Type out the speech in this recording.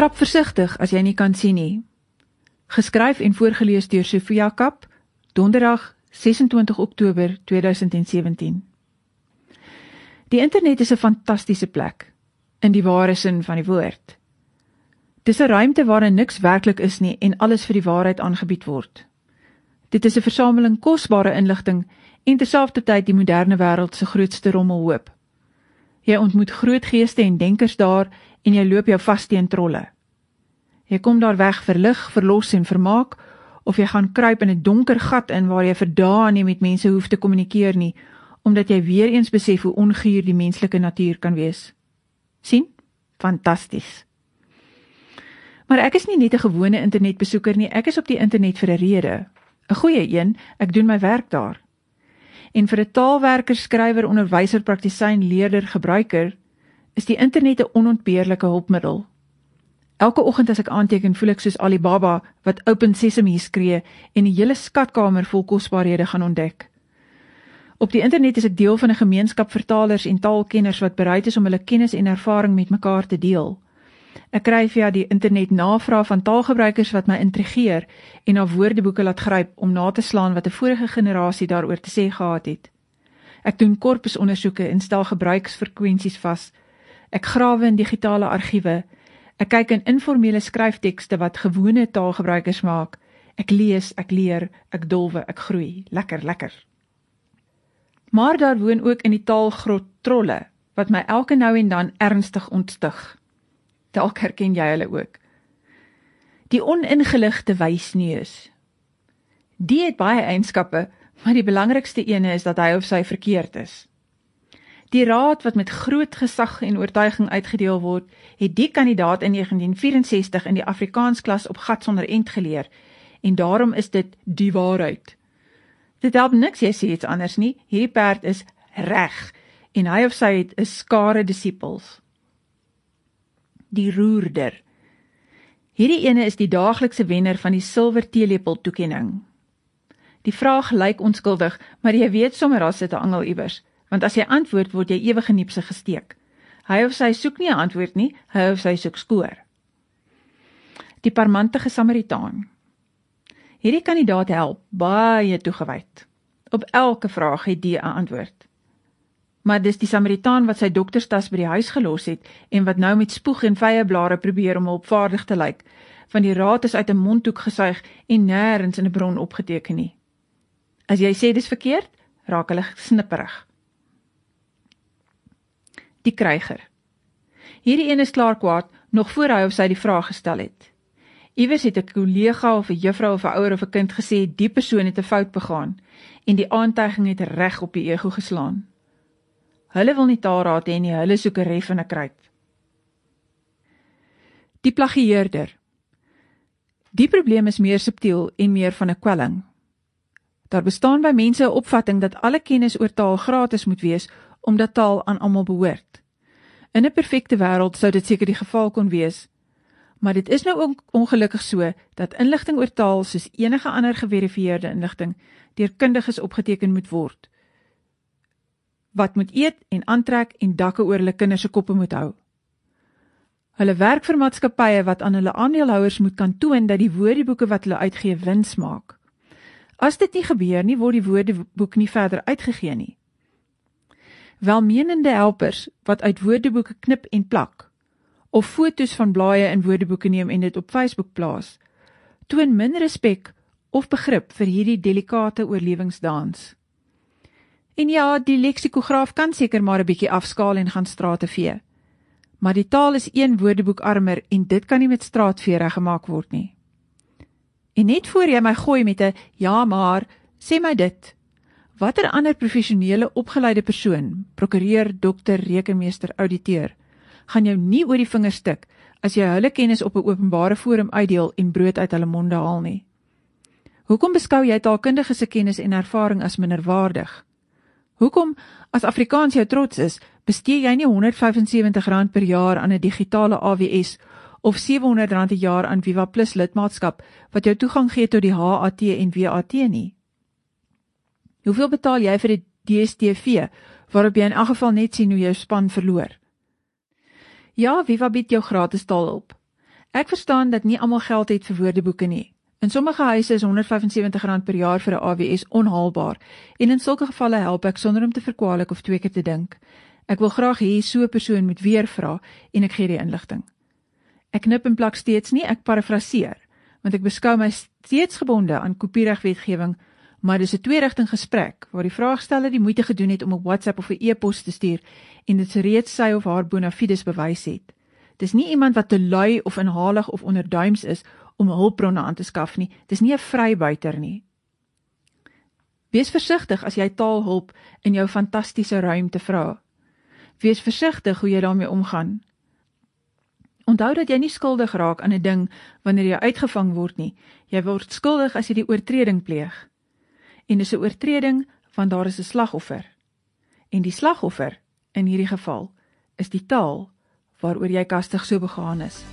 Trap versigtig as jy nie kan sien nie. Geskryf en voorgeles deur Sofia Kap, Donderdag 26 Oktober 2017. Die internet is 'n fantastiese plek in die ware sin van die woord. Dis 'n ruimte waarin niks werklik is nie en alles vir die waarheid aangebied word. Dit is 'n versameling kosbare inligting en terselfdertyd die moderne wêreld se grootste rommelhoop. Jy ontmoet groot geeste en denkers daar en jy loop jou vas teen trolle. Jy kom daar weg verlig, verlos en vermaak of jy gaan kruip in 'n donker gat in waar jy vir dae nie met mense hoef te kommunikeer nie omdat jy weer eens besef hoe onguur die menslike natuur kan wees. sien? Fantasties. Maar ek is nie net 'n gewone internetbesoeker nie, ek is op die internet vir 'n rede. 'n Goeie een, ek doen my werk daar. En vir 'n taalwerker, skrywer, onderwyser, praktisyn, leerder, gebruiker is die internet 'n onontbeerlike hulpmiddel. Elke oggend as ek aanteken, voel ek soos Alibaba wat open sesame skree en 'n hele skatkamer vol kosbarehede gaan ontdek. Op die internet is ek deel van 'n gemeenskap vertalers en taalkenners wat bereid is om hulle kennis en ervaring met mekaar te deel. Ek kry via die internet navrae van taalgebruikers wat my intrigeer en na woordeboeke laat gryp om na te slaan wat 'n vorige generasie daaroor te sê gehad het. Ek doen korpusondersoeke en stel gebruiksfrekwensies vas Ek grawe in digitale argiewe. Ek kyk in informele skryftekste wat gewone taalgebruikers maak. Ek lees, ek leer, ek dolwe, ek groei. Lekker, lekker. Maar daar woon ook in die taalgrot trolle wat my elke nou en dan ernstig ontstig. Dalk herken jy hulle ook. Die oningeligte wysneus. Die het baie eienskappe, maar die belangrikste ene is dat hy of sy verkeerd is. Die raad wat met groot gesag en oortuiging uitgedeel word, het die kandidaat in 1964 in die Afrikaansklas op gat sonder end geleer en daarom is dit die waarheid. Dit help niks jy sê iets anders nie. Hierdie perd is reg en hy of sy het 'n skare disippels. Die roerder. Hierdie ene is die daaglikse wenner van die silwer teelepel toekenning. Die vraag lyk onskuldig, maar jy weet sommer as dit 'n angel iewers want as jy antwoord word jy ewig geniepse gesteek. Hy of sy soek nie 'n antwoord nie, hy of sy soek skoor. Die parmantige Samaritaan. Hierdie kandidaat help baie toegewyd. Op elke vraag het die 'n antwoord. Maar dis die Samaritaan wat sy dokterstas by die huis gelos het en wat nou met spoeg en vye blare probeer om opvaardig te lyk, van die raad is uit 'n mondhoek gesuig en nêrens in 'n bron opgeteken nie. As jy sê dis verkeerd, raak hulle snipperig die kryger. Hierdie een is klaar kwaad nog voor hy of sy die vraag gestel het. Iewers het 'n kollega of 'n juffrou of 'n ouer of 'n kind gesê die persoon het 'n fout begaan en die aantuiging het reg op die ego geslaan. Hulle wil nie taalraad hê nie, hulle soek 'n ref en 'n kruit. Die plagieerder. Die probleem is meer subtiel en meer van 'n kwelling. Daar bestaan by mense 'n opvatting dat alle kennis oor taal gratis moet wees omdat taal aan almal behoort. In 'n perfekte wêreld sou dit seker die geval kon wees. Maar dit is nou ongelukkig so dat inligting oor taal soos enige ander geverifieerde inligting deur kundiges opgeteken moet word. Wat moet eet en aantrek en dakke oor hulle kinders se koppe moet hou. Hulle werk vir maatskappye wat aan hulle aandeelhouers moet kan toon dat die woordeboeke wat hulle uitgee wins maak. As dit nie gebeur nie, word die woordeboek nie verder uitgegee nie welmenende helpers wat uit woordeboeke knip en plak of fotos van blaaie in woordeboeke neem en dit op Facebook plaas toon min respek of begrip vir hierdie delikate oorlewingsdans. En ja, die leksikograaf kan seker maar 'n bietjie afskaal en gaan strate vee. Maar die taal is een woordeboek armer en dit kan nie met straatvee reggemaak word nie. En net voor jy my gooi met 'n ja maar, sê my dit. Watter ander professionele opgeleide persoon, prokureur, dokter, rekenmeester, ouditeur, gaan jou nie oor die vingers stik as jy hulle kennis op 'n openbare forum uitdeel en brood uit hulle monde haal nie? Hoekom beskou jy taalkundige se kennis en ervaring as minderwaardig? Hoekom, as Afrikaans jou trots is, bestee jy nie R175 per jaar aan 'n digitale AWS of R700 'n jaar aan Viva Plus lidmaatskap wat jou toegang gee tot die HAT en WAT nie? Hoeveel betaal jy vir die DStv waarop jy in elk geval net sien hoe jou span verloor? Ja, Viva bied jou gratis taalhulp. Ek verstaan dat nie almal geld het vir woordeboeke nie. In sommige huise is R175 per jaar vir 'n AWS onhaalbaar en in sulke gevalle help ek sonder om te verkwalik of twee keer te dink. Ek wil graag hê so 'n persoon moet weer vra en ek gee die inligting. Ek knip en plak steeds nie, ek parafraseer, want ek beskou my steeds gebonde aan kopieregwetgewing, maar dis 'n twee-rigting gesprek waar die vraagsteller die moeite gedoen het om 'n WhatsApp of 'n e-pos te stuur en dit reeds sy of haar bona fides bewys het. Dis nie iemand wat te lui of inhalig of onderduims is om hulpbronne aan te skaf nie. Dis nie 'n vrybuiter nie. Wees versigtig as jy taalhulp in jou fantastiese ruimte vra. Wees versigtig hoe jy daarmee omgaan. Onthou dat jy nie skuldig raak aan 'n ding wanneer jy uitgevang word nie. Jy word skuldig as jy die oortreding pleeg. En dis 'n oortreding want daar is 'n slagoffer. En die slagoffer in hierdie geval is die taal waaroor jy kastig so begaan is.